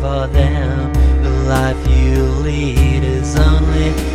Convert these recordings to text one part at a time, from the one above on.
for them. The life you lead is only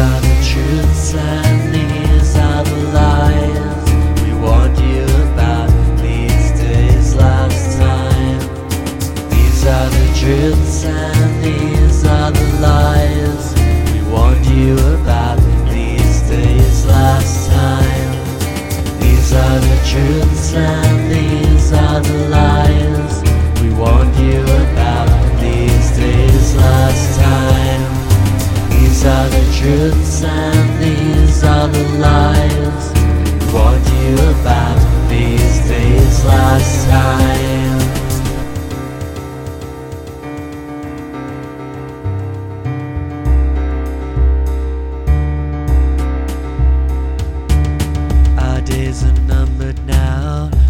are the truths and these are the lies. We warned you about these days last time. These are the truths and now.